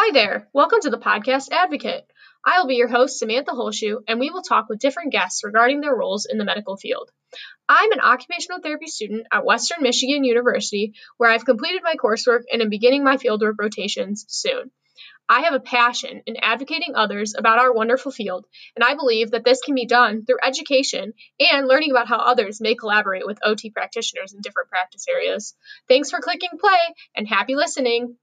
Hi there. Welcome to the Podcast Advocate. I will be your host, Samantha Holshoe, and we will talk with different guests regarding their roles in the medical field. I'm an occupational therapy student at Western Michigan University, where I've completed my coursework and am beginning my fieldwork rotations soon. I have a passion in advocating others about our wonderful field, and I believe that this can be done through education and learning about how others may collaborate with OT practitioners in different practice areas. Thanks for clicking play and happy listening.